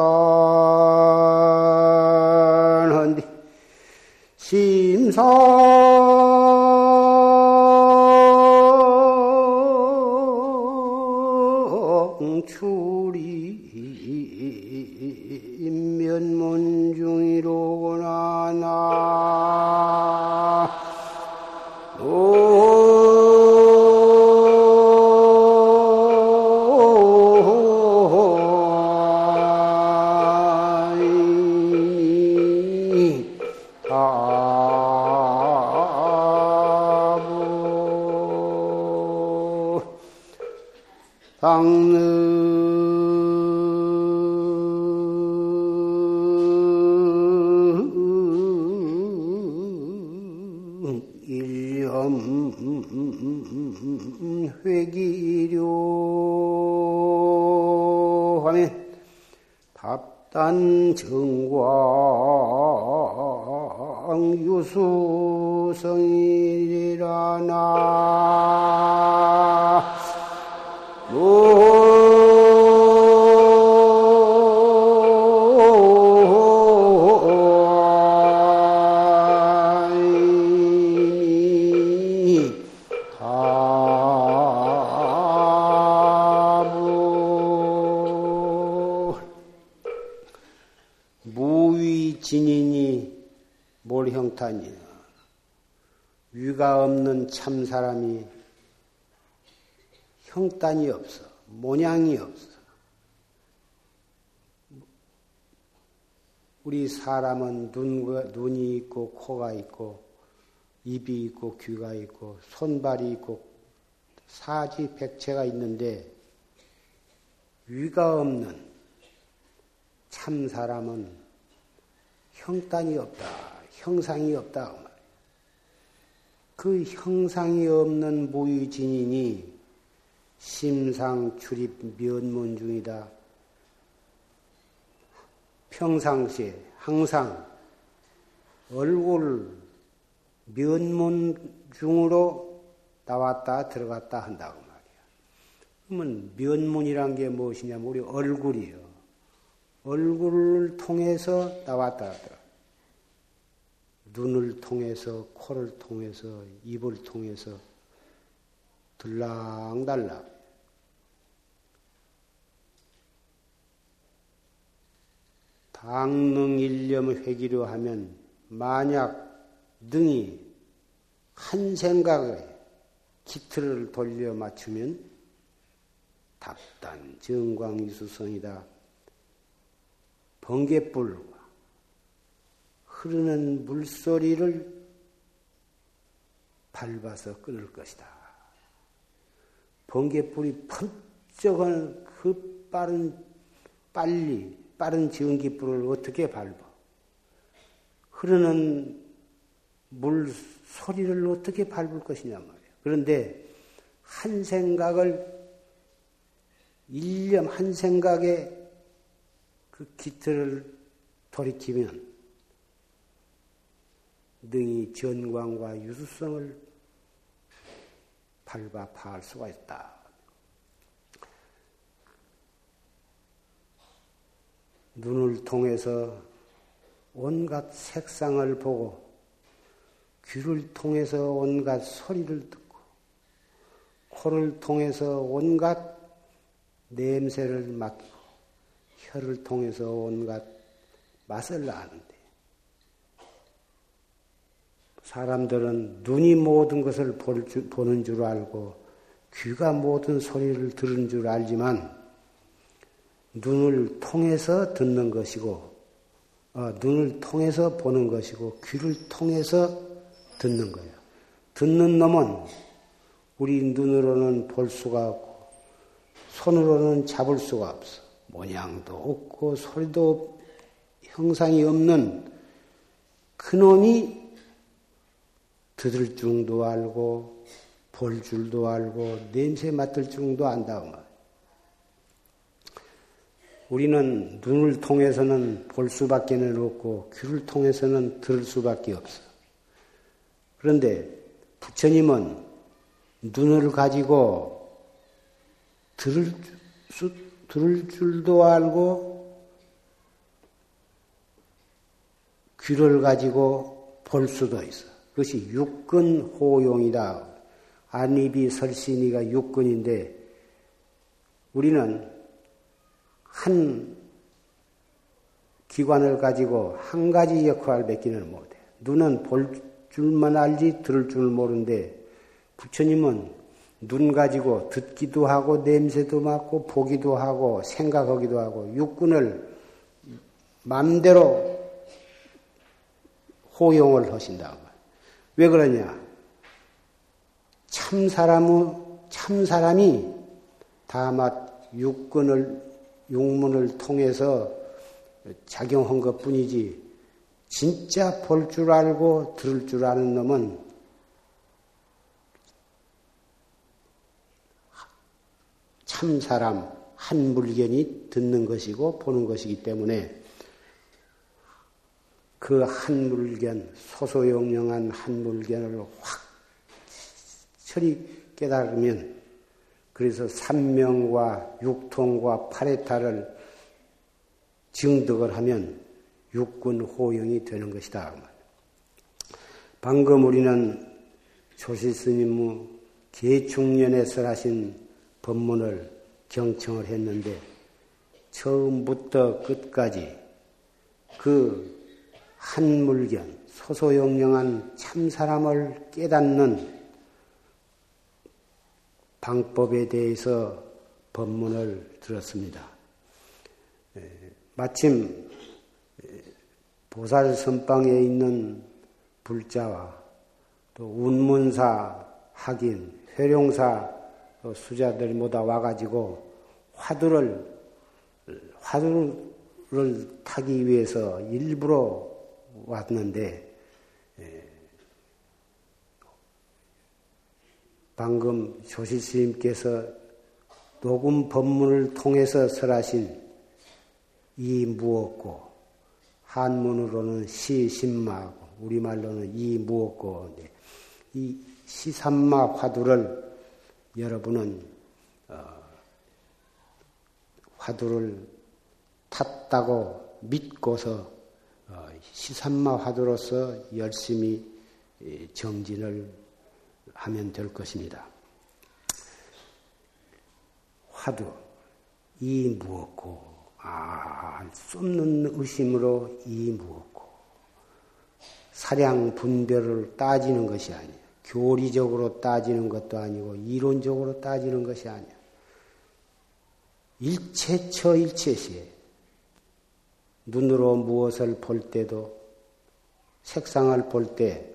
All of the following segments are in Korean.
todo 참 사람이 형단이 없어. 모양이 없어. 우리 사람은 눈, 눈이 있고, 코가 있고, 입이 있고, 귀가 있고, 손발이 있고, 사지 백체가 있는데, 위가 없는 참 사람은 형단이 없다. 형상이 없다. 그 형상이 없는 무의진인이 심상 출입 면문 중이다. 평상시에 항상 얼굴 면문 중으로 나왔다 들어갔다 한다고 말이야. 그러면 면문이란 게 무엇이냐면 우리 얼굴이요. 얼굴을 통해서 나왔다 하더라. 눈을 통해서, 코를 통해서, 입을 통해서 들락달락 방능일념 회기로 하면 만약 능이 한 생각에 기틀을 돌려 맞추면 답단 정광이수성이다. 번개불 흐르는 물소리를 밟아서 끊을 것이다. 번개불이 펀쩍한 그 빠른, 빨리, 빠른 전기불을 어떻게 밟아? 흐르는 물 소리를 어떻게 밟을 것이냐 말이야. 그런데 한 생각을, 일념 한 생각에 그 기틀을 돌이키면 능히 전광과 유수성을 밟아 파할 수가 있다. 눈을 통해서 온갖 색상을 보고 귀를 통해서 온갖 소리를 듣고 코를 통해서 온갖 냄새를 맡고 혀를 통해서 온갖 맛을 아는데 사람들은 눈이 모든 것을 보는 줄 알고 귀가 모든 소리를 들은 줄 알지만 눈을 통해서 듣는 것이고 어, 눈을 통해서 보는 것이고 귀를 통해서 듣는 거예요. 듣는 놈은 우리 눈으로는 볼 수가 없고 손으로는 잡을 수가 없어. 모양도 없고 소리도 형상이 없는 그놈이 들을 줄도 알고 볼 줄도 알고 냄새 맡을 줄도 안다 그 우리는 눈을 통해서는 볼 수밖에 없고 귀를 통해서는 들을 수밖에 없어. 그런데 부처님은 눈을 가지고 들을, 수, 들을 줄도 알고 귀를 가지고 볼 수도 있어. 그것이 육근 호용이다. 안입이 설신이가 육근인데 우리는 한 기관을 가지고 한 가지 역할을 맡기는 못해. 눈은 볼 줄만 알지 들을 줄 모르는데 부처님은 눈 가지고 듣기도 하고 냄새도 맡고 보기도 하고 생각하기도 하고 육군을 마음대로 호용을 하신다. 왜 그러냐? 참 사람의 참 사람이 다마 육군을 육문을 통해서 작용한 것 뿐이지, 진짜 볼 줄 알고 들을 줄 아는 놈은 참 사람, 한 물견이 듣는 것이고 보는 것이기 때문에 그 한 물견, 소소영령한 한 물견을 확 철이 깨달으면 그래서 삼명과 육통과 파레타를 증득을 하면 육군 호영이 되는 것이다. 방금 우리는 조시 스님의 개중년에서 하신 법문을 경청을 했는데 처음부터 끝까지 그 한물견 소소영령한 참사람을 깨닫는 방법에 대해서 법문을 들었습니다. 마침 보살 선방에 있는 불자와 또 운문사 학인, 회룡사 수자들 모다 와가지고 화두를 화두를 타기 위해서 일부러 왔는데 방금 조실 스님께서 녹음 법문을 통해서 설하신 이 무엇고 한문으로는 시신마고 우리말로는 이 무엇고 이 시삼마 화두를 여러분은 어, 화두를 탔다고 믿고서 어, 시삼마 화두로서 열심히 정진을 하면 될 것입니다. 화두, 이 무엇고, 아, 수 없는 의심으로 이 무엇고, 사량 분별을 따지는 것이 아니야. 교리적으로 따지는 것도 아니고, 이론적으로 따지는 것이 아니야. 일체처 일체시에 눈으로 무엇을 볼 때도 색상을 볼 때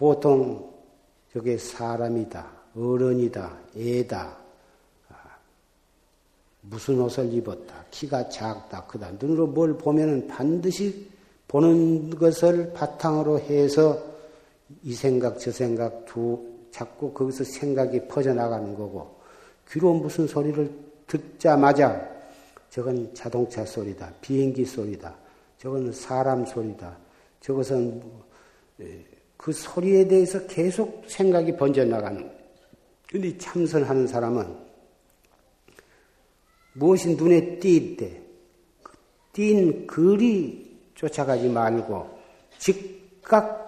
보통 저게 사람이다, 어른이다, 애다, 아, 무슨 옷을 입었다, 키가 작다, 크다. 눈으로 뭘 보면은 반드시 보는 것을 바탕으로 해서 이 생각, 저 생각 두, 자꾸 거기서 생각이 퍼져나가는 거고, 귀로 무슨 소리를 듣자마자 저건 자동차 소리다, 비행기 소리다, 저건 사람 소리다, 저것은 그 소리에 대해서 계속 생각이 번져나가는. 근데 참선하는 사람은 무엇이 눈에 띌 때, 띈 글이 쫓아가지 말고 즉각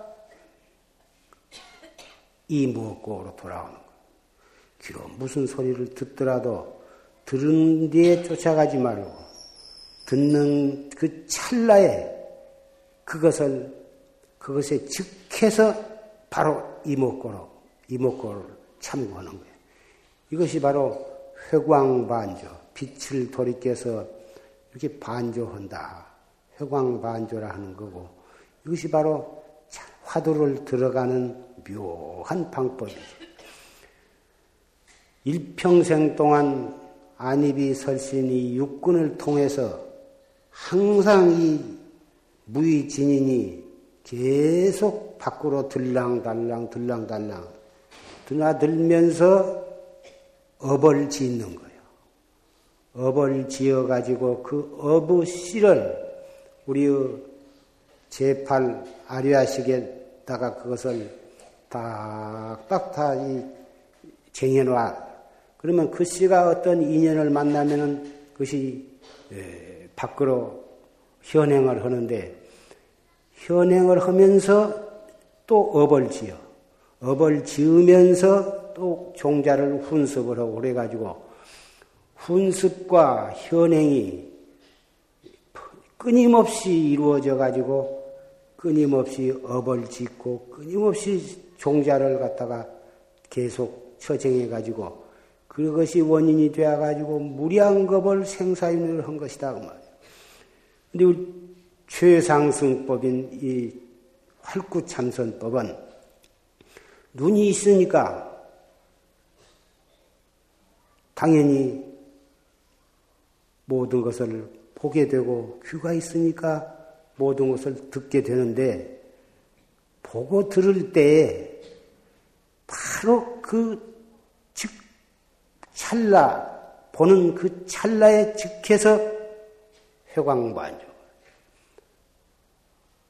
이 무엇고로 돌아오는 거예요. 귀로 무슨 소리를 듣더라도 들은 뒤에 쫓아가지 말고 듣는 그 찰나에 그것을 그것에 즉해서 바로 이목고로, 이목고를 참고하는 거예요. 이것이 바로 회광반조, 빛을 돌이켜서 이렇게 반조한다. 회광반조라 하는 거고, 이것이 바로 화두를 들어가는 묘한 방법이죠. 일평생 동안 안입이 설신이 육군을 통해서 항상 이 무의진인이 계속 밖으로 들랑달랑 들랑달랑 드나들면서 업을 짓는 거예요. 업을 지어 가지고 그 업의 씨를 우리의 제팔 아류아식에다가 그것을 딱딱 다 쟁여놔. 그러면 그 씨가 어떤 인연을 만나면은 그것이 밖으로 현행을 하는데 현행을 하면서 또 업을 지어 업을 지으면서 또 종자를 훈습을 하고 그래가지고 훈습과 현행이 끊임없이 이루어져 가지고 끊임없이 업을 짓고 끊임없이 종자를 갖다가 계속 처정해 가지고 그것이 원인이 되어 가지고 무량겁을 생사윤회를 한 것이다 그 말이야. 근데 우리 최상승법인 이 활구참선법은 눈이 있으니까 당연히 모든 것을 보게 되고 귀가 있으니까 모든 것을 듣게 되는데 보고 들을 때 바로 그즉 찰나 보는 그 찰나에 즉해서 회광반조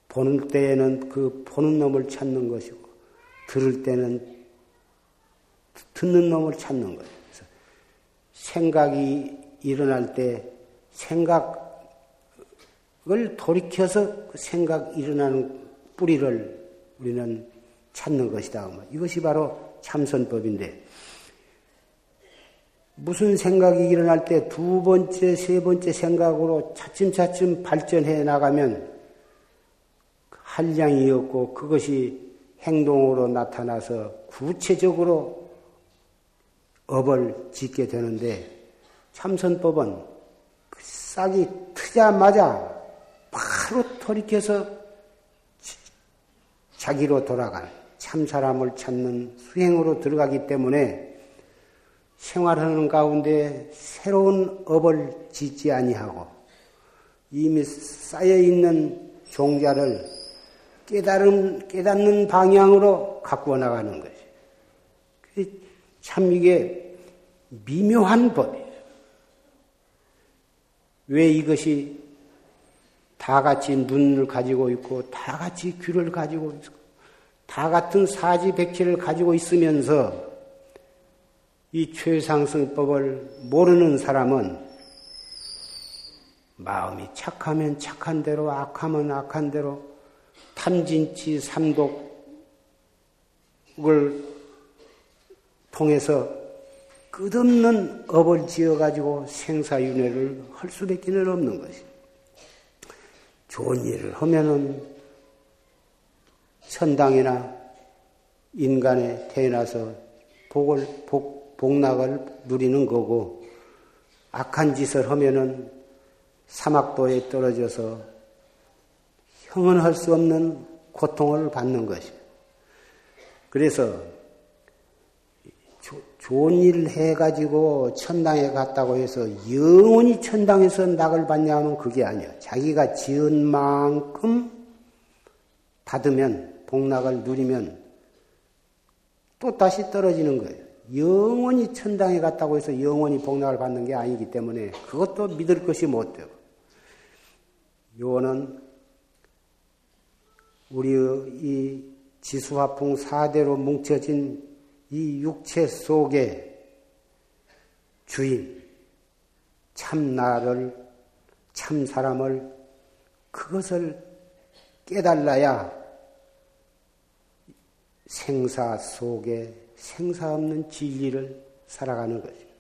보는 때에는 그 보는 놈을 찾는 것이고 들을 때는 듣는 놈을 찾는 거예요. 그래서 생각이 일어날 때 생각을 돌이켜서 그 생각 일어나는 뿌리를 우리는 찾는 것이다. 이것이 바로 참선법인데 무슨 생각이 일어날 때 두 번째, 세 번째 생각으로 차츰차츰 발전해 나가면 한량이었고 그것이 행동으로 나타나서 구체적으로 업을 짓게 되는데 참선법은 그 싹이 트자마자 바로 돌이켜서 자기로 돌아가는 참 사람을 찾는 수행으로 들어가기 때문에 생활하는 가운데 새로운 업을 짓지 아니하고 이미 쌓여 있는 종자를 깨달은, 깨닫는 방향으로 가꾸어 나가는 것이. 참 이게 미묘한 법이에요. 왜 이것이 다 같이 눈을 가지고 있고, 다 같이 귀를 가지고 있고, 다 같은 사지백체를 가지고 있으면서 이 최상승법을 모르는 사람은 마음이 착하면 착한 대로, 악하면 악한 대로, 탐진치 삼독을 통해서 끝없는 업을 지어가지고 생사윤회를 할 수밖에 없는 것이. 좋은 일을 하면은 천당이나 인간에 태어나서 복을, 복, 복락을 누리는 거고, 악한 짓을 하면은 사막도에 떨어져서 형언 할 수 없는 고통을 받는 것이에요. 그래서 조, 좋은 일을 해가지고 천당에 갔다고 해서 영원히 천당에서 낙을 받냐 하면 그게 아니야. 자기가 지은 만큼 받으면 복락을 누리면 또 다시 떨어지는 거예요. 영원히 천당에 갔다고 해서 영원히 복락을 받는 게 아니기 때문에 그것도 믿을 것이 못 되고 요는 우리의 이 지수화풍 사대로 뭉쳐진 이 육체 속에 주인, 참 나를, 참 사람을 그것을 깨달아야 생사 속에 생사 없는 진리를 살아가는 것입니다.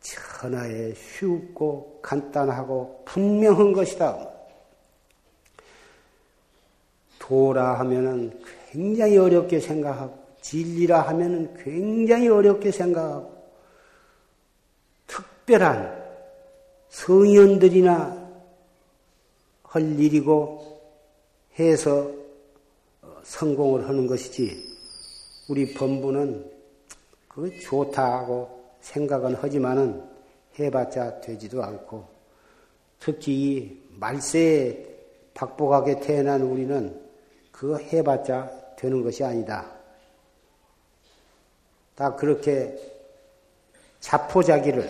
천하에 쉽고 간단하고 분명한 것이다. 도라 하면은 굉장히 어렵게 생각하고 진리라 하면은 굉장히 어렵게 생각하고 특별한 성현들이나 할 일이고 해서 어, 성공을 하는 것이지 우리 범부는 그 좋다고 생각은 하지만은 해봤자 되지도 않고 특히 이 말세에 박복하게 태어난 우리는 그거 해봤자 되는 것이 아니다. 다 그렇게 자포자기를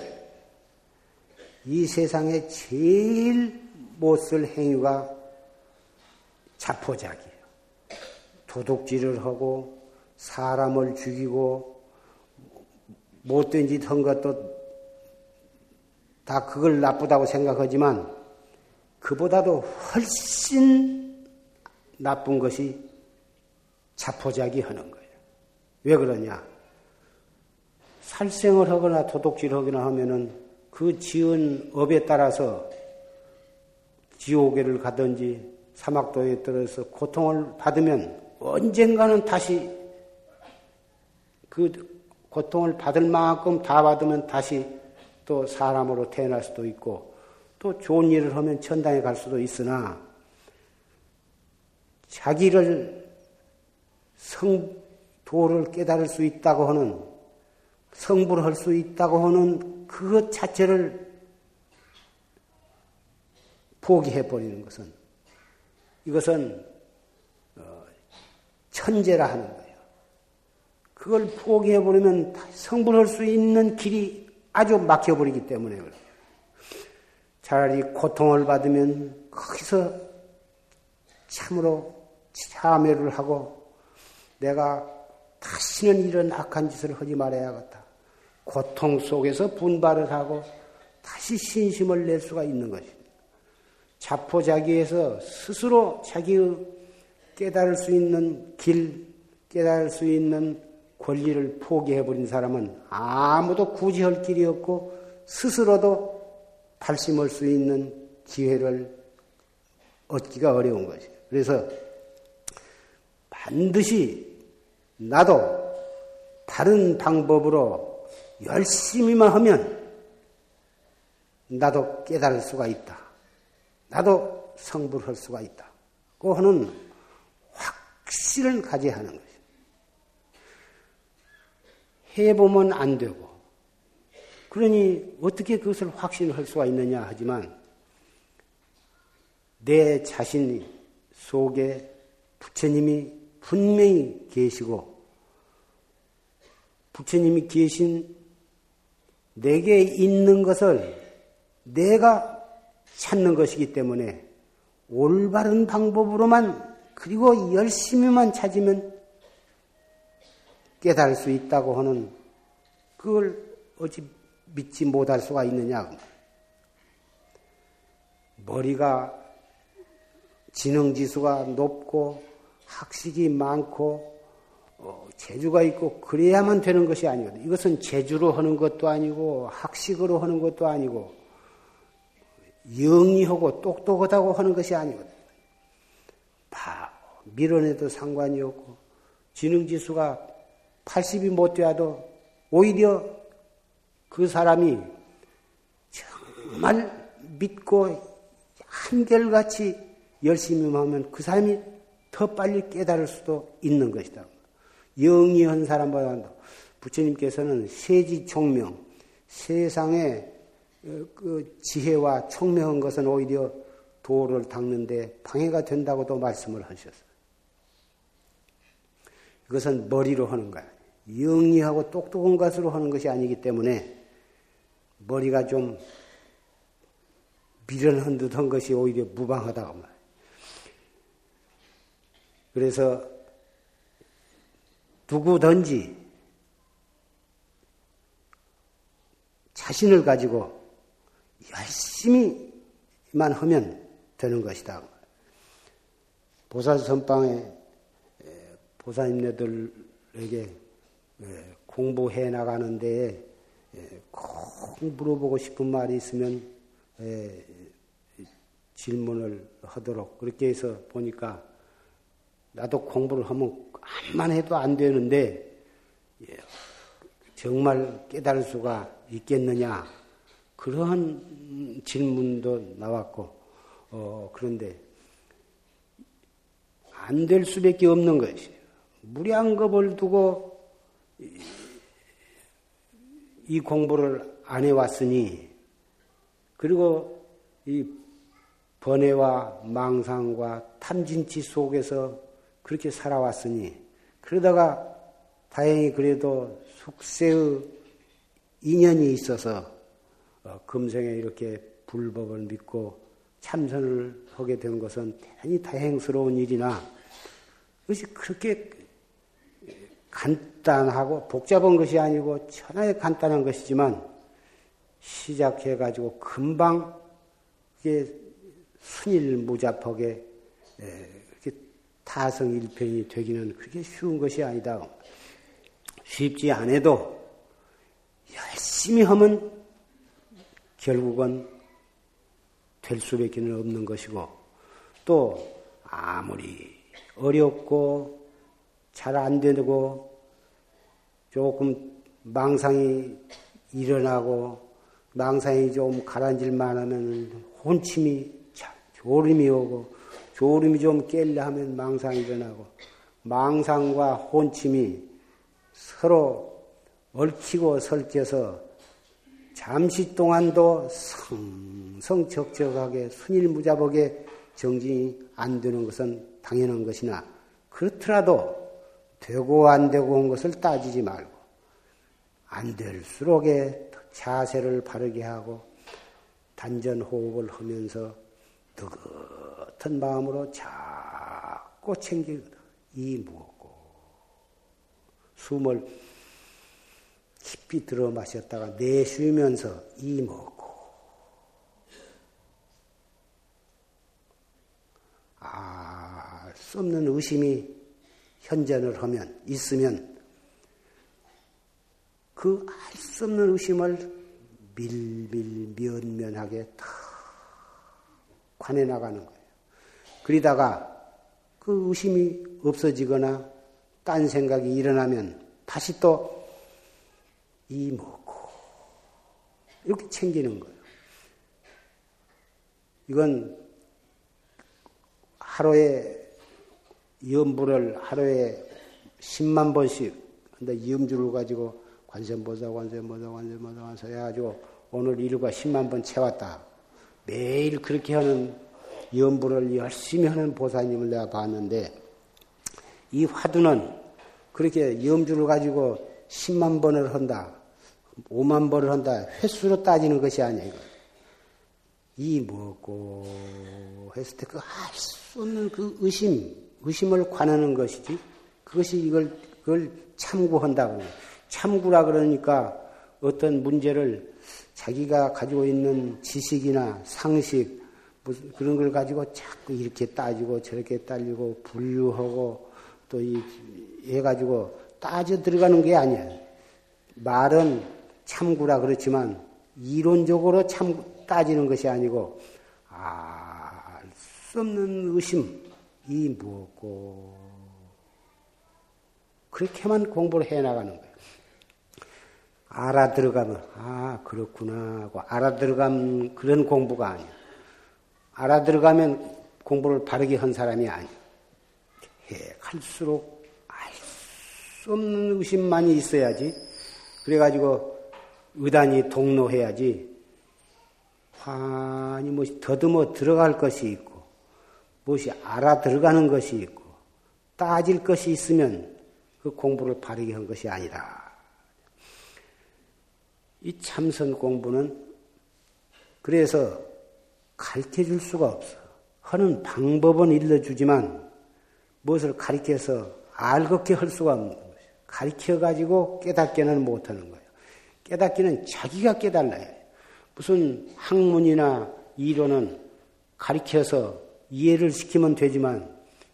이 세상에 제일 못 쓸 행위가 자포자기예요. 도둑질을 하고 사람을 죽이고 못된 짓 한 것도 다 그걸 나쁘다고 생각하지만 그보다도 훨씬 나쁜 것이 자포자기 하는 거예요. 왜 그러냐? 살생을 하거나 도둑질 하거나 하면은 그 지은 업에 따라서 지옥에를 가든지 사막도에 들어서 고통을 받으면 언젠가는 다시 그 고통을 받을 만큼 다 받으면 다시 또 사람으로 태어날 수도 있고 또 좋은 일을 하면 천당에 갈 수도 있으나 자기를 성도를 깨달을 수 있다고 하는 성불을 할수 있다고 하는 그것 자체를 포기해 버리는 것은 이것은 어, 천재라 하는 거예요. 그걸 포기해 버리면 성불할 수 있는 길이 아주 막혀 버리기 때문에 그래요. 차라리 고통을 받으면 거기서 참으로 참여를 하고 내가 다시는 이런 악한 짓을 하지 말아야겠다. 고통 속에서 분발을 하고 다시 신심을 낼 수가 있는 것입니다. 자포자기에서 스스로 자기의 깨달을 수 있는 길, 깨달을 수 있는 권리를 포기해버린 사람은 아무도 굳이 할 길이 없고 스스로도 발심할 수 있는 기회를 얻기가 어려운 것이에요. 그래서 반드시 나도 다른 방법으로 열심히만 하면 나도 깨달을 수가 있다. 나도 성불할 수가 있다. 그 하는 확신을 가져야 하는 것이죠. 해보면 안 되고, 그러니 어떻게 그것을 확신할 수가 있느냐 하지만, 내 자신 속에 부처님이 분명히 계시고, 부처님이 계신 내게 있는 것을 내가 찾는 것이기 때문에 올바른 방법으로만 그리고 열심히만 찾으면 깨달을 수 있다고 하는 그걸 어찌 믿지 못할 수가 있느냐. 머리가 지능지수가 높고 학식이 많고 어, 재주가 있고 그래야만 되는 것이 아니거든. 이것은 재주로 하는 것도 아니고 학식으로 하는 것도 아니고 영리하고 똑똑하다고 하는 것이 아니거든. 바, 밀어내도 상관이 없고, 지능지수가 80이 못 돼도 오히려 그 사람이 정말 믿고 한결같이 열심히 하면 그 사람이 더 빨리 깨달을 수도 있는 것이다. 영리한 사람보다도 부처님께서는 세지 총명, 세상에 그 지혜와 총명한 것은 오히려 도를 닦는데 방해가 된다고도 말씀을 하셨어요. 이것은 머리로 하는 거야. 영리하고 똑똑한 것으로 하는 것이 아니기 때문에 머리가 좀 미련한 듯한 것이 오히려 무방하다고 말이에요. 그래서 누구든지 자신을 가지고 열심히만 하면 되는 것이다. 보살 선방에 보살님네들에게 공부해 나가는데 꼭 물어보고 싶은 말이 있으면 질문을 하도록 그렇게 해서 보니까 나도 공부를 하면 암만 해도 안 되는데 정말 깨달을 수가 있겠느냐 그러한 질문도 나왔고, 어, 그런데 안 될 수밖에 없는 것이에요. 무량겁을 두고 이 공부를 안 해왔으니, 그리고 이 번뇌와 망상과 탐진치 속에서 그렇게 살아왔으니, 그러다가 다행히 그래도 숙세의 인연이 있어서 어, 금생에 이렇게 불법을 믿고 참선을 하게 된 것은 대단히 다행스러운 일이나 그것이 그렇게 간단하고 복잡한 것이 아니고 천하에 간단한 것이지만 시작해가지고 금방 이게 순일무잡하게 이렇게 타성일편이 되기는 그렇게 쉬운 것이 아니다. 쉽지 않아도 열심히 하면 결국은 될 수밖에 없는 것이고 또 아무리 어렵고 잘 안 되고 조금 망상이 일어나고 망상이 좀 가라앉을만 하면 혼침이 조림이 오고 조림이 좀 깰려 하면 망상이 일어나고 망상과 혼침이 서로 얽히고 설켜서 잠시 동안도 성성적적하게 순일무자복에 정진이 안 되는 것은 당연한 것이나 그렇더라도 되고 안 되고 온 것을 따지지 말고 안 될수록에 자세를 바르게 하고 단전 호흡을 하면서 뜨뜻한 마음으로 자꾸 챙기거든. 이 무엇고 숨을 깊이 들어 마셨다가 내쉬면서 이 먹고 아, 수 없는 의심이 현전을 하면 있으면 그 알 수 없는 의심을 밀밀 면면하게 다 관해 나가는 거예요. 그러다가 그 의심이 없어지거나 딴 생각이 일어나면 다시 또 이 먹고 이렇게 챙기는 거예요. 이건 하루에 염불을 하루에 10만 번씩 근데 염주를 가지고 관세보자 관세보자 관세보자 관세 해가지고 오늘 일과 10만 번 채웠다. 매일 그렇게 하는 염불을 열심히 하는 보사님을 내가 봤는데 이 화두는 그렇게 염주를 가지고 10만 번을 한다. 5만 번을 한다. 횟수로 따지는 것이 아니에요. 이 뭐고 했을 때 그 할 수 없는 그 의심, 의심을 관하는 것이지. 그것이 이걸, 그걸 참고한다고. 참구라 그러니까 어떤 문제를 자기가 가지고 있는 지식이나 상식, 무슨 그런 걸 가지고 자꾸 이렇게 따지고 저렇게 따지고 분류하고 또 이, 해 가지고 따져 들어가는 게 아니야. 말은 참구라 그렇지만 이론적으로 참 따지는 것이 아니고 알 수 없는 의심 이 무엇고 그렇게만 공부를 해 나가는 거예요. 알아들어가면 아 그렇구나 하고 알아들어가면 그런 공부가 아니야. 알아들어가면 공부를 바르게 한 사람이 아니야. 해 갈수록 알 수 없는 의심만이 있어야지. 그래가지고 의단이 동로해야지. 환히 무엇이 더듬어 들어갈 것이 있고, 무엇이 알아 들어가는 것이 있고, 따질 것이 있으면 그 공부를 바르게 한 것이 아니라. 이 참선 공부는 그래서 가르쳐 줄 수가 없어. 하는 방법은 일러주지만 무엇을 가르쳐서 알겁게 할 수가 없는 거죠. 가르쳐 가지고 깨닫게는 못하는 거예요. 깨닫기는 자기가 깨달아야 해요. 무슨 학문이나 이론은 가르쳐서 이해를 시키면 되지만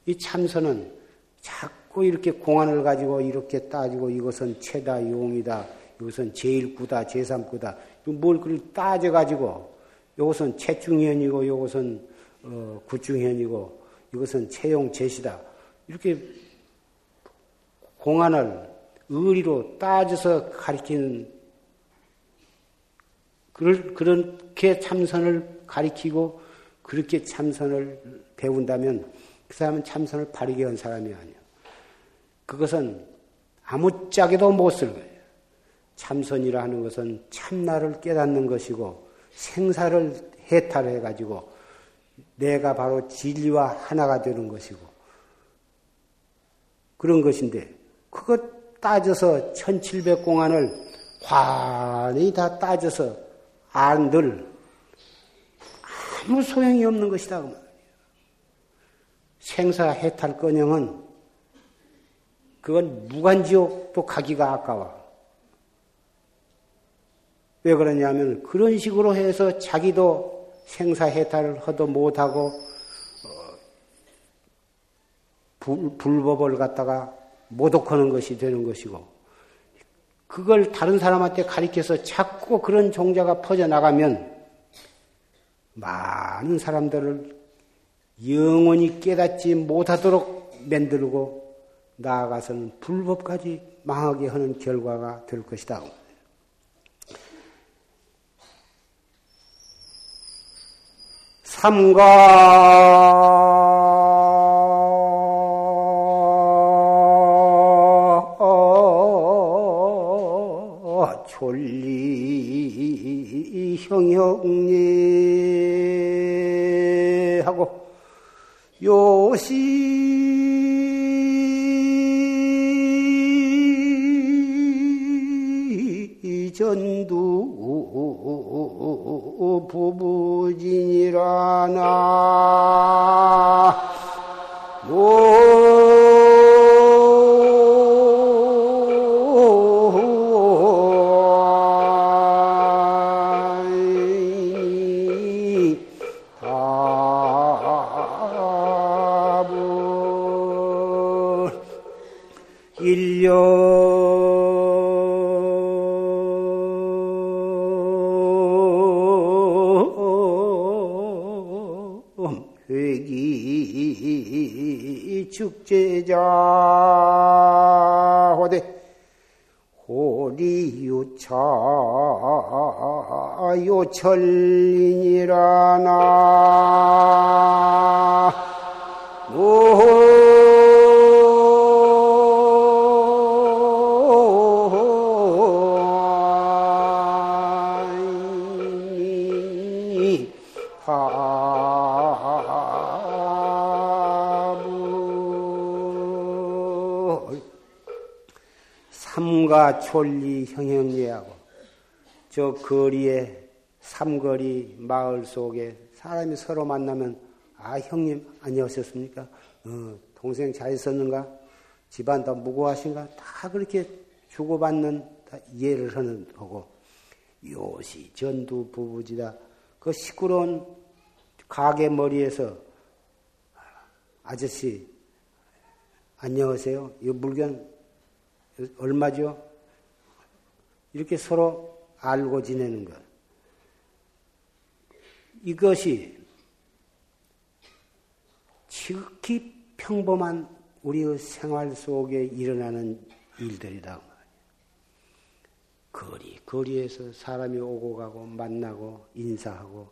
이 참선은 자꾸 이렇게 공안을 가지고 이렇게 따지고 이것은 최다 용이다. 이것은 제일구다, 제삼구다. 뭘 그걸 따져 가지고 이것은 채중현이고 이것은 어, 구중현이고 이것은 채용 제시다. 이렇게 공안을 의리로 따져서 가리키는 그렇게 참선을 가리키고 그렇게 참선을 배운다면 그 사람은 참선을 바르게 한 사람이 아니야. 그것은 아무짝에도 못 쓸 거예요. 참선이라 하는 것은 참나를 깨닫는 것이고 생사를 해탈해 가지고 내가 바로 진리와 하나가 되는 것이고 그런 것인데 그것 따져서 1700공안을 환히 다 따져서 안들 아무 소용이 없는 것이다. 그 생사 해탈 건영은 그건 무간지옥도 가기가 아까워. 왜 그러냐면 그런 식으로 해서 자기도 생사 해탈을 하도 못하고 어, 불, 불법을 갖다가 모독하는 것이 되는 것이고 그걸 다른 사람한테 가리켜서 자꾸 그런 종자가 퍼져나가면 많은 사람들을 영원히 깨닫지 못하도록 만들고 나아가서는 불법까지 망하게 하는 결과가 될 것이다. 삼가 졸리 형형리 요시. 전두 부부진이라나 제자. 호대. 호리유차 요철이니라나 삼가 촐리 형형예하고 저 거리에 삼거리 마을 속에 사람이 서로 만나면 아 형님 안녕하셨습니까? 어, 동생 잘 있었는가? 집안 다 무고하신가? 다 그렇게 주고받는 다 이해를 하는 거고 요시 전두 부부지다 그 시끄러운 가게 머리에서 아저씨 안녕하세요. 이 물건 얼마죠? 이렇게 서로 알고 지내는 것. 이것이 지극히 평범한 우리의 생활 속에 일어나는 일들이다. 거리, 거리에서 사람이 오고 가고 만나고 인사하고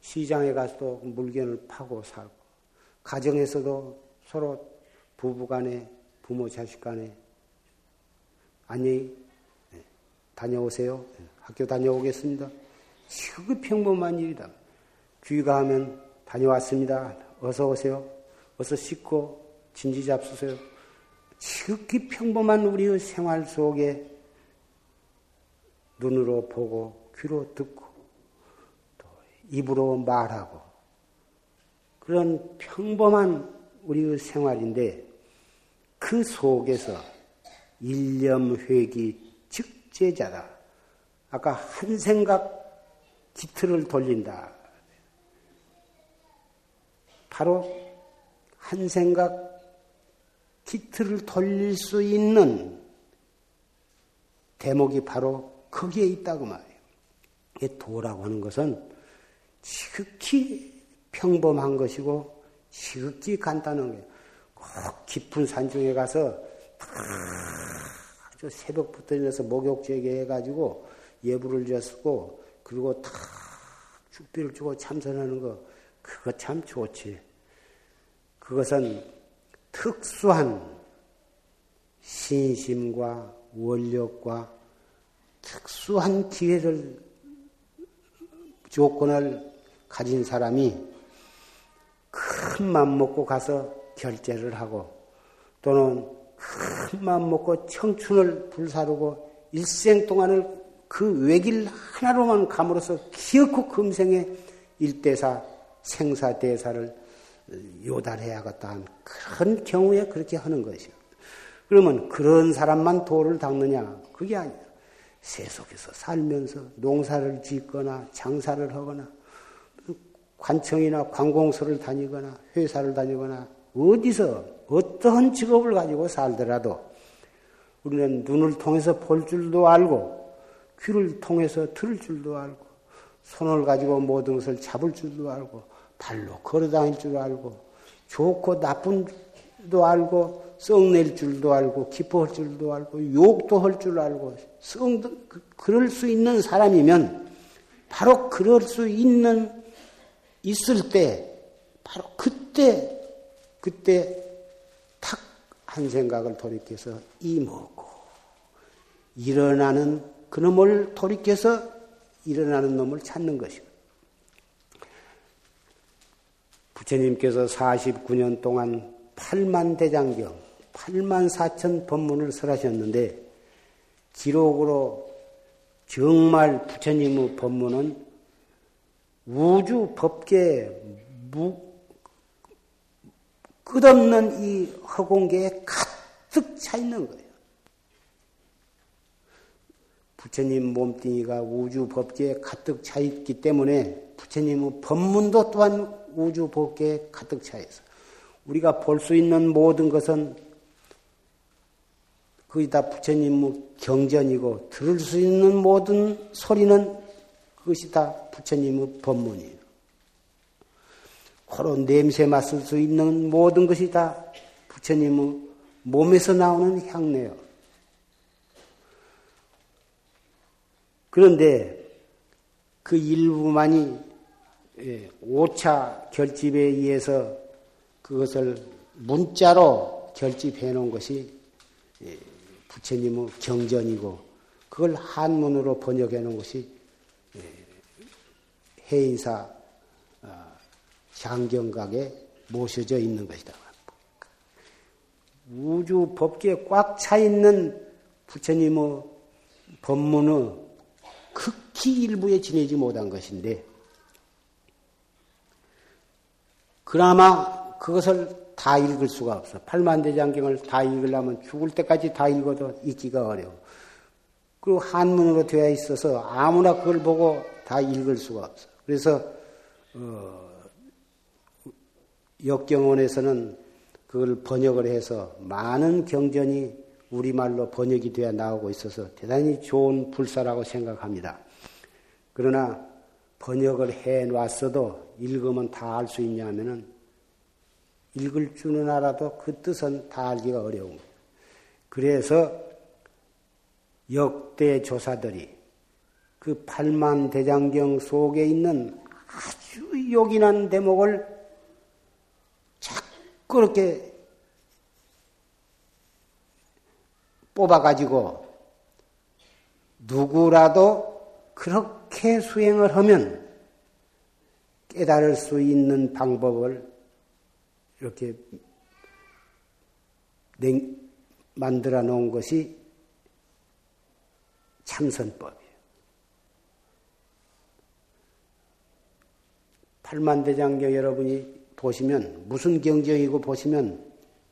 시장에 가서도 물건을 파고 사고 가정에서도 서로 부부 간에 부모 자식 간에 안녕히 네, 다녀오세요. 네, 학교 다녀오겠습니다. 지극히 평범한 일이다. 귀가 하면 다녀왔습니다. 어서 오세요. 어서 씻고 진지 잡수세요. 지극히 평범한 우리의 생활 속에 눈으로 보고 귀로 듣고 또 입으로 말하고 그런 평범한 우리의 생활인데 그 속에서 일념회기 즉제자다. 아까 한 생각 기틀을 돌린다. 바로 한 생각 기틀을 돌릴 수 있는 대목이 바로 거기에 있다고 말이에요. 도라고 하는 것은 지극히 평범한 것이고 지극히 간단한 게꼭 깊은 산중에 가서 아주 새벽부터 일어나서 목욕제게 해가지고 예불을 졌고 그리고 다 축비를 주고 참선하는 거 그거 참 좋지. 그것은 특수한 신심과 원력과 특수한 기회를 조건을 가진 사람이 큰 맘 먹고 가서 결제를 하고 또는 큰맘 먹고 청춘을 불사르고 일생 동안을 그 외길 하나로만 감으로써 기어코 금생에 일대사 생사 대사를 요달해야겠다 한 그런 경우에 그렇게 하는 것이요. 그러면 그런 사람만 도를 닦느냐? 그게 아니야. 세속에서 살면서 농사를 짓거나 장사를 하거나 관청이나 관공서를 다니거나 회사를 다니거나 어디서 어떠한 직업을 가지고 살더라도 우리는 눈을 통해서 볼 줄도 알고 귀를 통해서 들을 줄도 알고 손을 가지고 모든 것을 잡을 줄도 알고 발로 걸어 다닐 줄 알고 좋고 나쁜도 알고 썩낼 줄도 알고 기뻐할 줄도 알고 욕도 할 줄 알고 썩 그, 그럴 수 있는 사람이면 바로 그럴 수 있는 있을 때 바로 그때 그때 탁 한 생각을 돌이켜서 이먹고 일어나는 그놈을 돌이켜서 일어나는 놈을 찾는 것이고 부처님께서 49년 동안 8만 대장경, 8만 4천 법문을 설하셨는데 기록으로 정말 부처님의 법문은 우주 법계 무, 끝없는 이 허공계에 가득 차 있는 거예요. 부처님 몸뚱이가 우주 법계에 가득 차 있기 때문에 부처님의 법문도 또한 우주 법계에 가득 차 있어. 우리가 볼 수 있는 모든 것은 거의 다 부처님의 경전이고 들을 수 있는 모든 소리는 그것이 다 부처님의 법문이에요. 코로 냄새 맡을 수 있는 모든 것이 다 부처님의 몸에서 나오는 향내요. 그런데 그 일부만이 예, 오차 결집에 의해서 그것을 문자로 결집해 놓은 것이 예, 부처님의 경전이고 그걸 한문으로 번역해 놓은 것이 예, 해인사 어, 장경각에 모셔져 있는 것이다. 우주 법계에 꽉 차 있는 부처님의 법문의 극히 일부에 지내지 못한 것인데 그나마 그것을 다 읽을 수가 없어. 팔만대장경을 다 읽으려면 죽을 때까지 다 읽어도 읽기가 어려워. 그리고 한문으로 되어 있어서 아무나 그걸 보고 다 읽을 수가 없어. 그래서 어, 역경원에서는 그걸 번역을 해서 많은 경전이 우리말로 번역이 되어 나오고 있어서 대단히 좋은 불사라고 생각합니다. 그러나 번역을 해 놨어도 읽으면 다 알 수 있냐 하면은 읽을 줄은 알아도 그 뜻은 다 알기가 어려운 거예요. 그래서 역대 조사들이 그 팔만 대장경 속에 있는 아주 요긴한 대목을 이렇게 뽑아가지고 누구라도 그렇게 수행을 하면 깨달을 수 있는 방법을 이렇게 만들어 놓은 것이 참선법이에요. 팔만대장경 여러분이 보시면 무슨 경정이고 보시면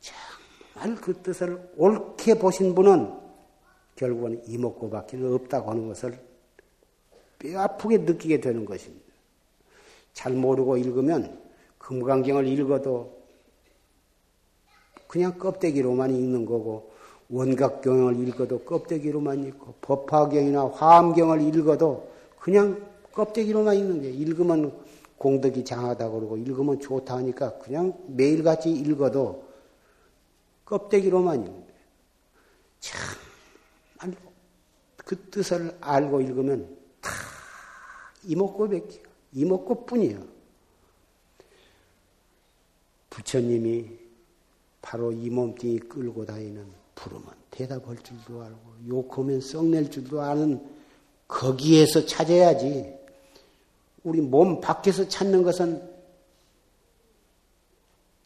정말 그 뜻을 옳게 보신 분은 결국은 이목구밖에 없다고 하는 것을 뼈아프게 느끼게 되는 것입니다. 잘 모르고 읽으면 금강경을 읽어도 그냥 껍데기로만 읽는 거고 원각경을 읽어도 껍데기로만 읽고 법화경이나 화엄경을 읽어도 그냥 껍데기로만 읽는 거예요. 읽으면 공덕이 장하다고 그러고 읽으면 좋다 하니까 그냥 매일같이 읽어도 껍데기로만 읽는 거예요. 참, 그 뜻을 알고 읽으면 다 이목구백이요. 이목구뿐이요. 부처님이 바로 이 몸뚱이 끌고 다니는 부르면 대답할 줄도 알고 욕하면 썩낼 줄도 아는 거기에서 찾아야지. 우리 몸 밖에서 찾는 것은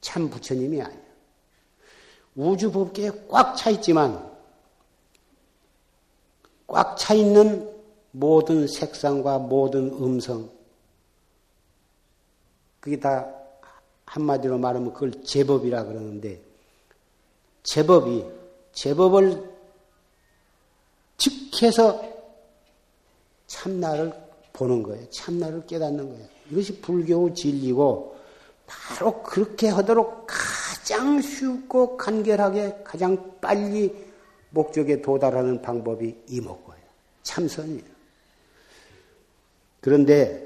참 부처님이 아니야. 우주 법계에 꽉 차 있지만 꽉 차 있는 모든 색상과 모든 음성, 그게 다 한마디로 말하면 그걸 제법이라 그러는데, 제법이, 제법을 즉해서 참나를 보는 거예요. 참나를 깨닫는 거예요. 이것이 불교 진리고, 바로 그렇게 하도록 가장 쉽고 간결하게 가장 빨리 목적에 도달하는 방법이 이목고예요. 참선이에요. 그런데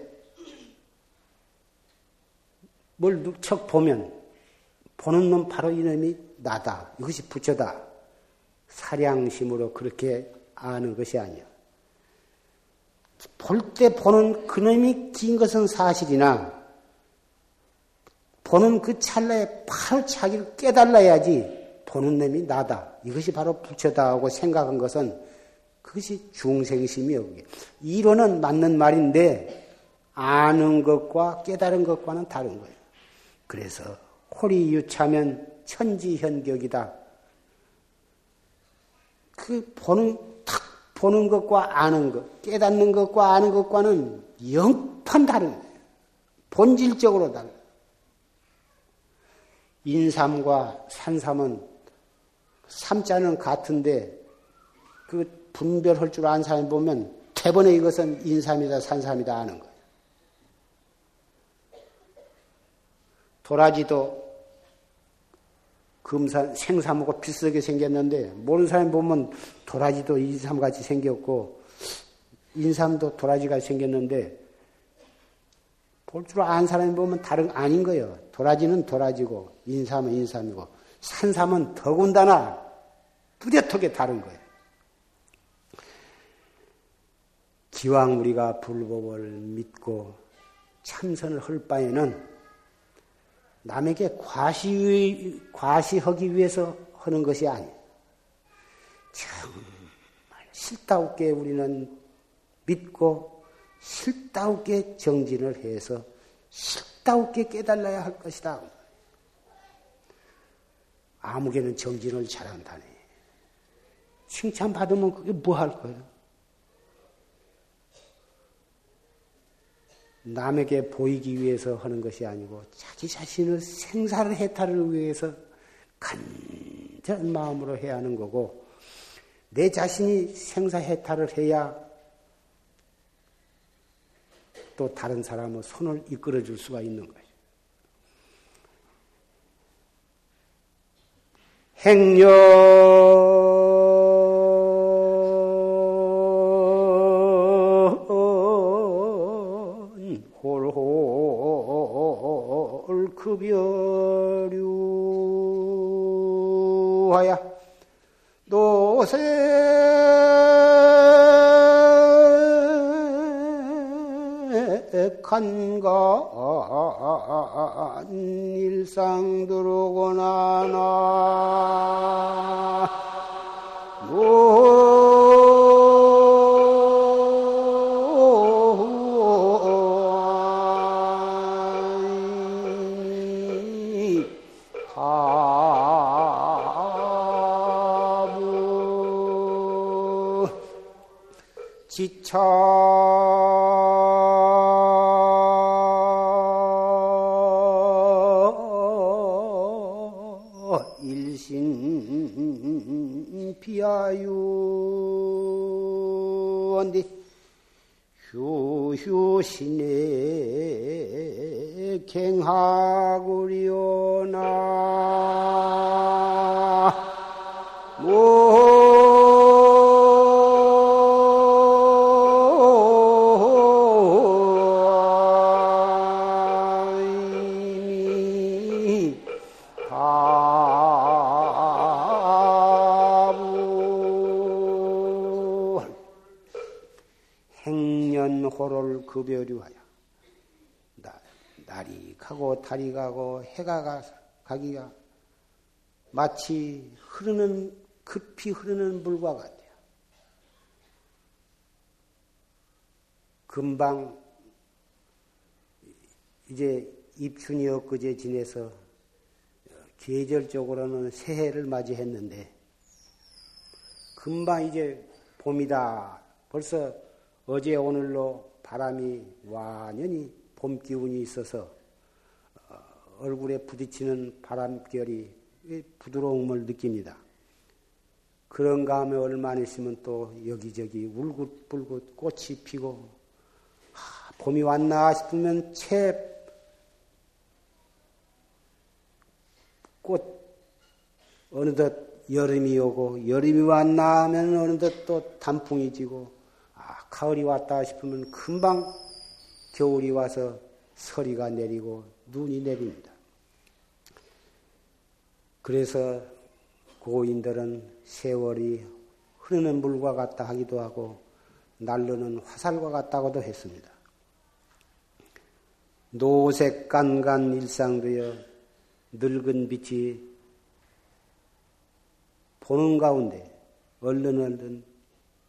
뭘 척 보면 보는 놈 바로 이놈이 나다. 이것이 부처다. 사량심으로 그렇게 아는 것이 아니야. 볼 때 보는 그놈이 긴 것은 사실이나 보는 그 찰나에 바로 자기를 깨달아야지 보는 놈이 나다. 이것이 바로 부처다 하고 생각한 것은 그것이 중생심이요. 이론은 맞는 말인데 아는 것과 깨달은 것과는 다른 거예요. 그래서 호리유차면 천지현격이다. 그 보는 탁 보는 것과 아는 것, 깨닫는 것과 아는 것과는 영판 다른 거예요. 본질적으로 다른. 인삼과 산삼은 삼자는 같은데 그 분별할 줄 아는 사람이 보면 대번에 이것은 인삼이다 산삼이다 하는 거예요. 도라지도 금산 생삼하고 비슷하게 생겼는데 모르는 사람이 보면 도라지도 인삼같이 생겼고 인삼도 도라지가 생겼는데 볼 줄 아는 사람이 보면 다른 아닌 거예요. 도라지는 도라지고 인삼은 인삼이고 산삼은 더군다나 뚜렷하게 다른 거예요. 기왕 우리가 불법을 믿고 참선을 할 바에는 남에게 과시, 과시하기 위해서 하는 것이 아니에요. 정말 실다우게 우리는 믿고 실다우게 정진을 해서 실다우게 깨달아야 할 것이다. 아무개는 정진을 잘한다네. 칭찬받으면 그게 뭐 할 거예요? 남에게 보이기 위해서 하는 것이 아니고 자기 자신을 생사를 해탈을 위해서 간절한 마음으로 해야 하는 거고 내 자신이 생사 해탈을 해야 또 다른 사람의 손을 이끌어 줄 수가 있는 거예요. 행여 급여류하여 날이 가고 달이 가고 해가 가기가 마치 흐르는 급히 흐르는 물과 같아요. 금방 이제 입춘이 엊그제 지내서 계절적으로는 새해를 맞이했는데 금방 이제 봄이다. 벌써 어제 오늘로 바람이 완연히 봄 기운이 있어서 어, 얼굴에 부딪히는 바람결이 부드러움을 느낍니다. 그런가 하면 얼마나 있으면 또 여기저기 울긋불긋 꽃이 피고 하, 봄이 왔나 싶으면 채 꽃 어느덧 여름이 오고 여름이 왔나 하면 어느덧 또 단풍이 지고 아 가을이 왔다 싶으면 금방 겨울이 와서 서리가 내리고 눈이 내립니다. 그래서 고인들은 세월이 흐르는 물과 같다 하기도 하고 날르는 화살과 같다고도 했습니다. 노색 깐간 일상되어 늙은 빛이 보는 가운데 얼른 얼른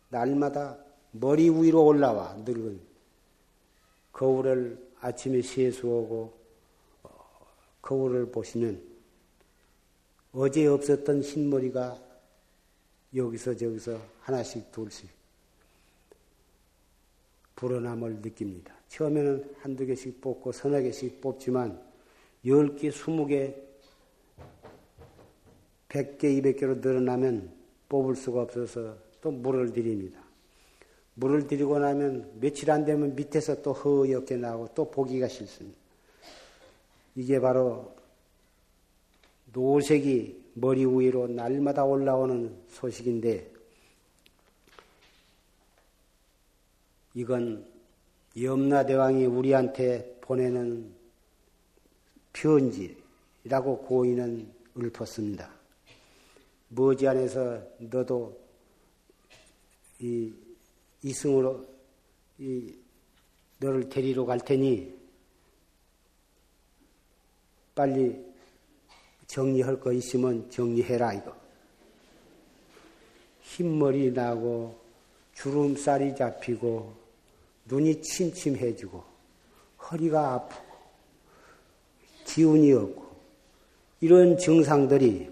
날마다 머리 위로 올라와 늙은 거울을 아침에 세수하고 어, 거울을 보시면 어제 없었던 흰머리가 여기서 저기서 하나씩 둘씩 불어남을 느낍니다. 처음에는 한두 개씩 뽑고 서너 개씩 뽑지만 열 개, 스무 개, 백 개, 이백 개로 늘어나면 뽑을 수가 없어서 또 물을 드립니다. 물을 들이고 나면 며칠 안 되면 밑에서 또 허옇게 나오고 또 보기가 싫습니다. 이게 바로 노색이 머리 위로 날마다 올라오는 소식인데 이건 염라대왕이 우리한테 보내는 편지라고 고인은 읊었습니다. 머지않아서 너도 이 이승으로 이 너를 데리러 갈 테니 빨리 정리할 거 있으면 정리해라 이거. 흰머리 나고 주름살이 잡히고 눈이 침침해지고 허리가 아프고 기운이 없고 이런 증상들이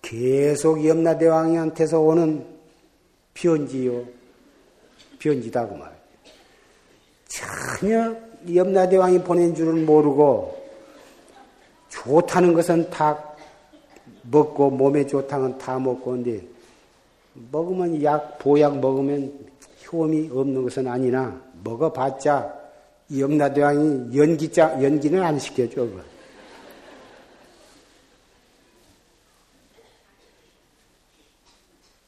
계속 염라대왕한테서 오는 편지요 변지다고 말이에요. 전혀 염라대왕이 보낸 줄은 모르고 좋다는 것은 다 먹고 몸에 좋다는 다 먹고 근데 먹으면 약 보약 먹으면 효험이 없는 것은 아니나 먹어봤자 염라대왕이 연기자 연기는 안 시켜줘.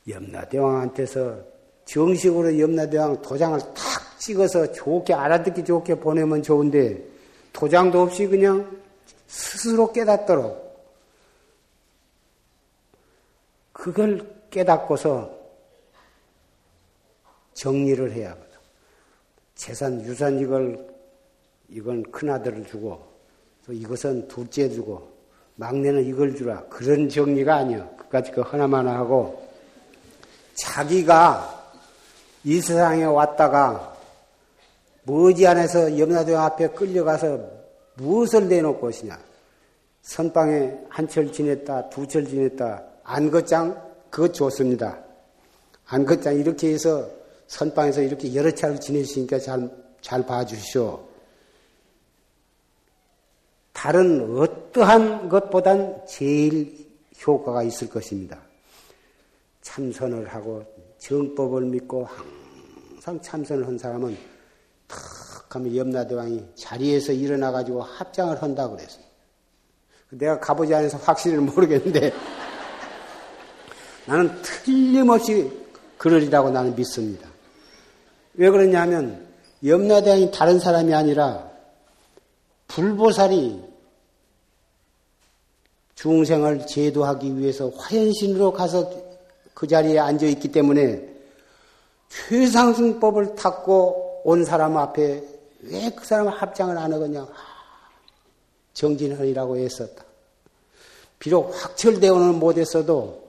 염라대왕한테서 정식으로 염라대왕 도장을 탁 찍어서 좋게 알아듣기 좋게 보내면 좋은데 도장도 없이 그냥 스스로 깨닫도록 그걸 깨닫고서 정리를 해야 하거든. 재산, 유산 이걸 이건 큰 아들을 주고 또 이것은 둘째 주고 막내는 이걸 주라 그런 정리가 아니야. 그까지 그 하나만 하고 자기가 이 세상에 왔다가 머지않아서 염라대왕 앞에 끌려가서 무엇을 내놓고 오시냐. 선방에 한 철 지냈다, 두 철 지냈다, 안것장, 그것 좋습니다. 안것장 이렇게 해서 선방에서 이렇게 여러 차를 지내시니까 잘, 잘 봐주시오. 다른 어떠한 것보단 제일 효과가 있을 것입니다. 참선을 하고 정법을 믿고 항상 참선을 한 사람은 탁 하면 염라대왕이 자리에서 일어나가지고 합장을 한다 그랬어. 내가 가보지 않아서 확실히 모르겠는데 나는 틀림없이 그러리라고 나는 믿습니다. 왜 그러냐면 염라대왕이 다른 사람이 아니라 불보살이 중생을 제도하기 위해서 화현신으로 가서 그 자리에 앉아 있기 때문에 최상승법을 탔고 온 사람 앞에 왜 그 사람 합장을 안 하겠냐. 정진하리라고 했었다. 비록 확철대원을 못했어도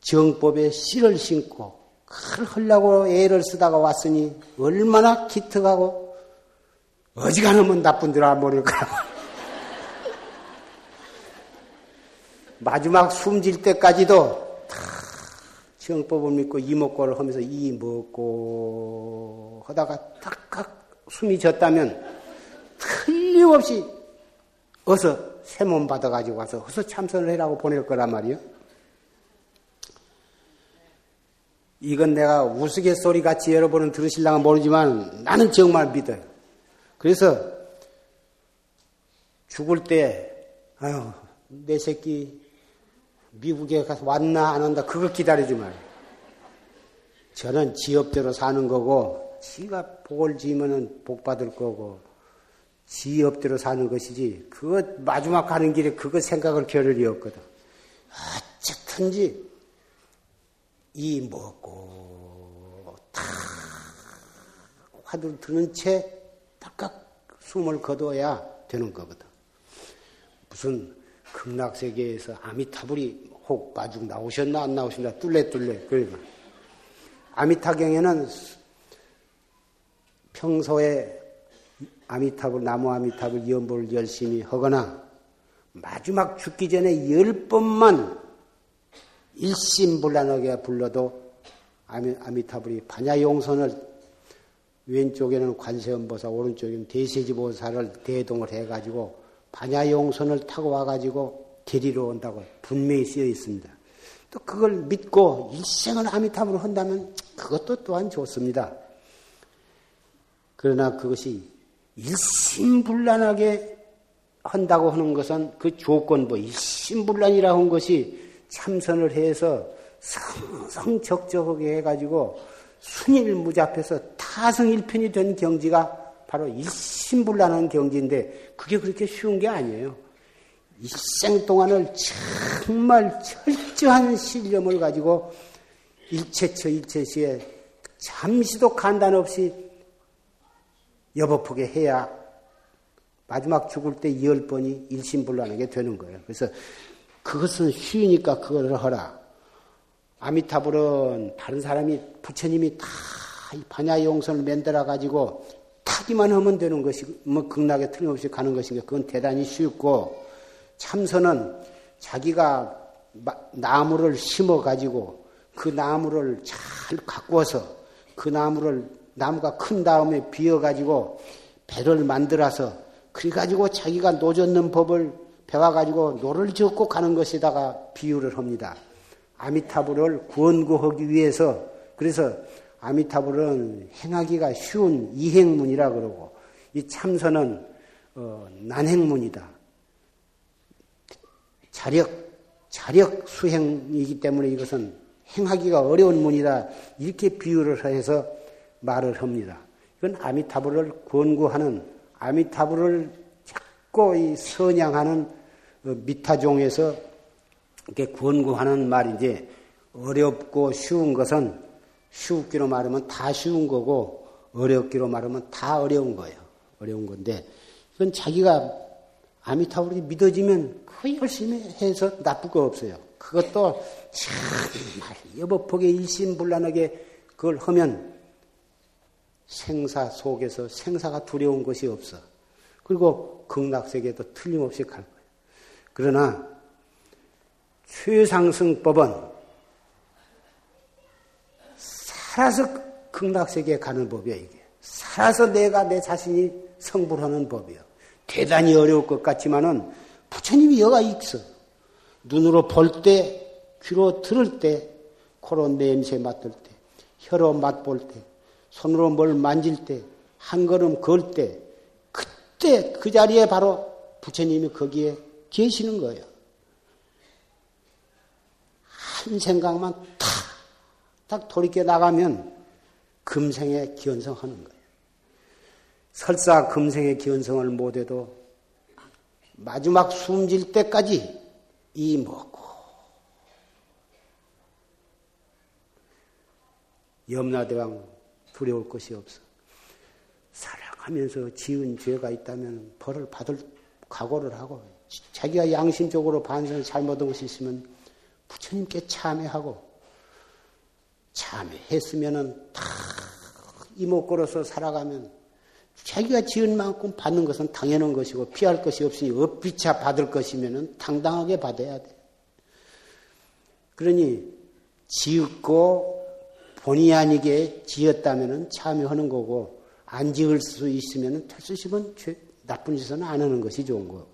정법에 씨를 신고 그걸 하려고 애를 쓰다가 왔으니 얼마나 기특하고 어지간하면 나쁜 줄 알모를까. 마지막 숨질 때까지도 시영법을 믿고 이목고를 하면서 이 먹고 하다가 탁탁 숨이 졌다면 틀림없이 어서 세몸 받아가지고 와서 어서 참선을 해라고 보낼 거란 말이요. 이건 내가 우스갯소리 같이 여러분은 들으실랑은 모르지만 나는 정말 믿어요. 그래서 죽을 때, 아유, 내 새끼 미국에 가서 왔나 안 왔나 그거 기다리지 말아요. 저는 지업대로 사는 거고, 지가 복을 지으면 복 받을 거고, 지업대로 사는 것이지, 그거 마지막 가는 길에 그거 생각을 겨를이 없거든. 어쨌든지, 이 먹고 탁 화두 드는 채 딱딱 숨을 거둬야 되는 거거든. 무슨 극락세계에서 아미타불이 혹 마중 나오셨나 안 나오셨나 뚫레뚫레 그러니까. 아미타경에는 평소에 아미타불 나무 아미타불 연보를 열심히 하거나 마지막 죽기 전에 열 번만 일심불란하게 불러도 아미, 아미타불이 반야용선을 왼쪽에는 관세음보사, 오른쪽에는 대세지보사를 대동을 해가지고 반야용선을 타고 와가지고 데리러 온다고 분명히 쓰여 있습니다. 또 그걸 믿고 일생을 아미타불을 한다면 그것도 또한 좋습니다. 그러나 그것이 일심불란하게 한다고 하는 것은 그 조건부 일심불란이라고 한 것이 참선을 해서 성성적적하게 해가지고 순일무잡해서 타성일편이 된 경지가 바로 일심 불란한 경지인데 그게 그렇게 쉬운 게 아니에요. 일생 동안을 정말 철저한 신념을 가지고 일체처 일체시에 잠시도 간단 없이 여법하게 해야 마지막 죽을 때 열 번이 일심불란하게 되는 거예요. 그래서 그것은 쉬우니까 그걸 하라. 아미타불은 다른 사람이 부처님이 다 반야 용선을 만들어 가지고 타기만 하면 되는 것이 뭐 극락에 틀림없이 가는 것인가 그건 대단히 쉽고 참선은 자기가 나무를 심어 가지고 그 나무를 잘 가꾸어서 그 나무를 나무가 큰 다음에 비어 가지고 배를 만들어서 그래 가지고 자기가 노젓는 법을 배워가지고 노를 젓고 가는 것에다가 비유를 합니다. 아미타불을 구원구하기 위해서 그래서 아미타불은 행하기가 쉬운 이행문이라 그러고 이 참선은 어, 난행문이다. 자력 자력 수행이기 때문에 이것은 행하기가 어려운 문이다. 이렇게 비유를 해서 말을 합니다. 이건 아미타불을 권고하는 아미타불을 자꾸 이 선양하는 그 미타종에서 이렇게 권고하는 말이지 어렵고 쉬운 것은 쉽기로 말하면 다 쉬운 거고 어렵기로 말하면 다 어려운 거예요. 어려운 건데 이건 자기가 아미타불이 믿어지면 그 열심히 해서 나쁠 거 없어요. 그것도 정말 여법폭에 일심불란하게 그걸 하면 생사 속에서 생사가 두려운 것이 없어. 그리고 극락세계도 틀림없이 갈 거예요. 그러나 최상승법은 살아서 극락세계에 가는 법이야 이게. 살아서 내가 내 자신이 성불하는 법이야. 대단히 어려울 것 같지만은 부처님이 여가 있어. 눈으로 볼 때, 귀로 들을 때, 코로 냄새 맡을 때, 혀로 맛볼 때, 손으로 뭘 만질 때, 한 걸음 걸 때, 그때 그 자리에 바로 부처님이 거기에 계시는 거예요. 한 생각만 탁, 딱 돌이켜 나가면 금생에 기원성 하는 거예요. 설사 금생의 기원성을 못해도 마지막 숨질 때까지 이 먹고 염라대왕 두려울 것이 없어. 살아가면서 지은 죄가 있다면 벌을 받을 각오를 하고 자기가 양심적으로 반성을 잘못한 것이 있으면 부처님께 참회하고 참회했으면은 다 이목 걸어서 살아가면 자기가 지은 만큼 받는 것은 당연한 것이고 피할 것이 없으니 업비차 받을 것이면은 당당하게 받아야 돼. 그러니 지었고 본의 아니게 지었다면 참여하는 거고 안 지을 수 있으면 탈수심은 나쁜 짓은 안 하는 것이 좋은 거.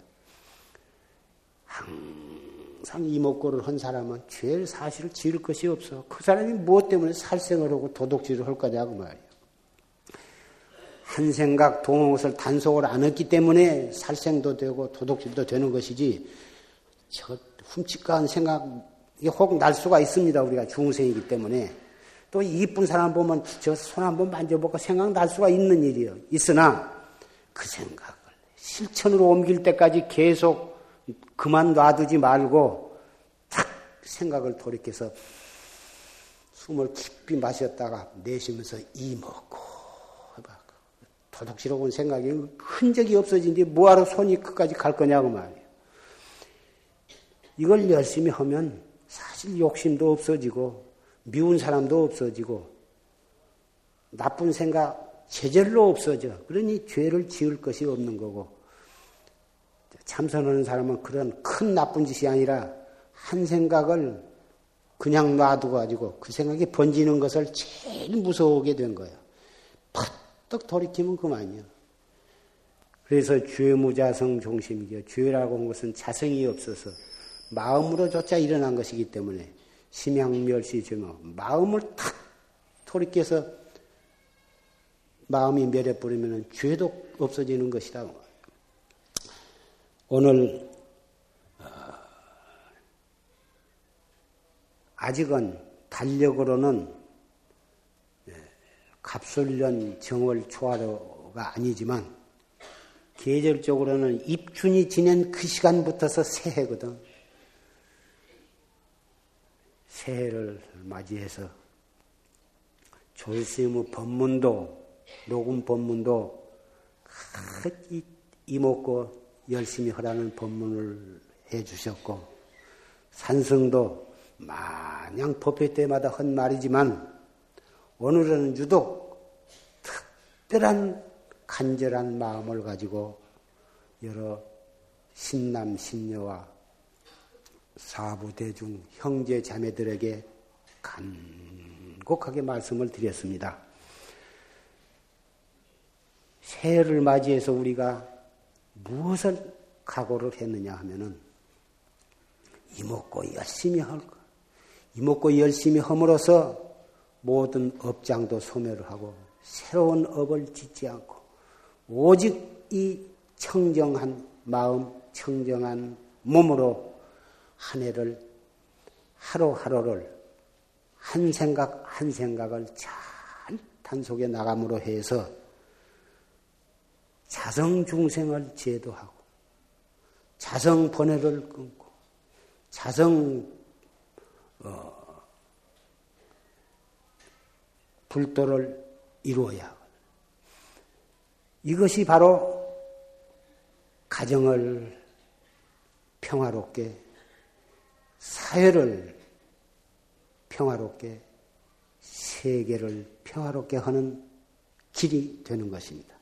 항 상 이목고를 한 사람은 죄를 사실 지을 것이 없어. 그 사람이 무엇 때문에 살생을 하고 도둑질을 할 거냐고 말이야. 한 생각 동것을 단속을 안 했기 때문에 살생도 되고 도둑질도 되는 것이지 저 훔치까한 생각이 혹 날 수가 있습니다. 우리가 중생이기 때문에 또 이쁜 사람 보면 저 손 한번 만져보고 생각 날 수가 있는 일이요. 있으나 그 생각을 실천으로 옮길 때까지 계속 그만 놔두지 말고 탁 생각을 돌이켜서 숨을 깊이 마셨다가 내쉬면서 이 먹고 도둑질하고 온 생각이 흔적이 없어진 뒤 뭐하러 손이 끝까지 갈 거냐고 말이에요. 이걸 열심히 하면 사실 욕심도 없어지고 미운 사람도 없어지고 나쁜 생각 제절로 없어져. 그러니 죄를 지을 것이 없는 거고 참선하는 사람은 그런 큰 나쁜 짓이 아니라 한 생각을 그냥 놔두고 가지고 그 생각이 번지는 것을 제일 무서워하게 된 거예요. 딱 돌이키면 그만이요. 그래서 죄무자성 종심이요. 죄라고 하는 것은 자성이 없어서 마음으로조차 일어난 것이기 때문에 심양멸시죄뭐 마음을 탁 돌이켜서 마음이 멸해버리면 죄도 없어지는 것이다. 오늘 어, 아직은 달력으로는 갑술년 정월 초하루가 아니지만 계절적으로는 입춘이 지낸 그 시간부터서 새해거든. 새해를 맞이해서 조실스님의 법문도 녹음 법문도 이먹고 열심히 하라는 법문을 해 주셨고 산성도 마냥 법회 때마다 한 말이지만 오늘은 유독 특별한 간절한 마음을 가지고 여러 신남 신녀와 사부대중 형제 자매들에게 간곡하게 말씀을 드렸습니다. 새해를 맞이해서 우리가 무엇을 각오를 했느냐 하면은 이먹고 열심히 할 것. 이먹고 열심히 함으로써 모든 업장도 소멸을 하고 새로운 업을 짓지 않고 오직 이 청정한 마음, 청정한 몸으로 한 해를 하루하루를 한 생각 한 생각을 잘 단속에 나감으로 해서 자성 중생을 제도하고 자성 번뇌를 끊고 자성 어, 불도를 이루어야 하고 이것이 바로 가정을 평화롭게 사회를 평화롭게 세계를 평화롭게 하는 길이 되는 것입니다.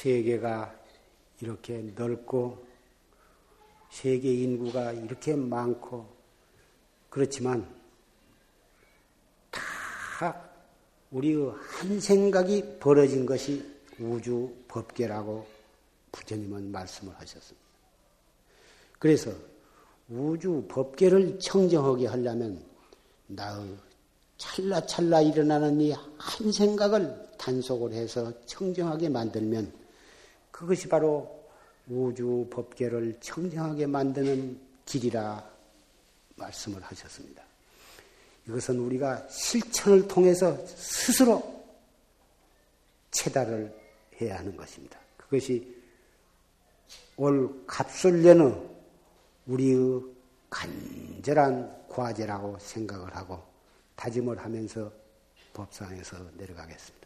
세계가 이렇게 넓고 세계 인구가 이렇게 많고 그렇지만 다 우리의 한 생각이 벌어진 것이 우주 법계라고 부처님은 말씀을 하셨습니다. 그래서 우주 법계를 청정하게 하려면 나의 찰나찰나 일어나는 이 한 생각을 단속을 해서 청정하게 만들면 그것이 바로 우주 법계를 청정하게 만드는 길이라 말씀을 하셨습니다. 이것은 우리가 실천을 통해서 스스로 체달을 해야 하는 것입니다. 그것이 올 갑술년의 우리의 간절한 과제라고 생각을 하고 다짐을 하면서 법상에서 내려가겠습니다.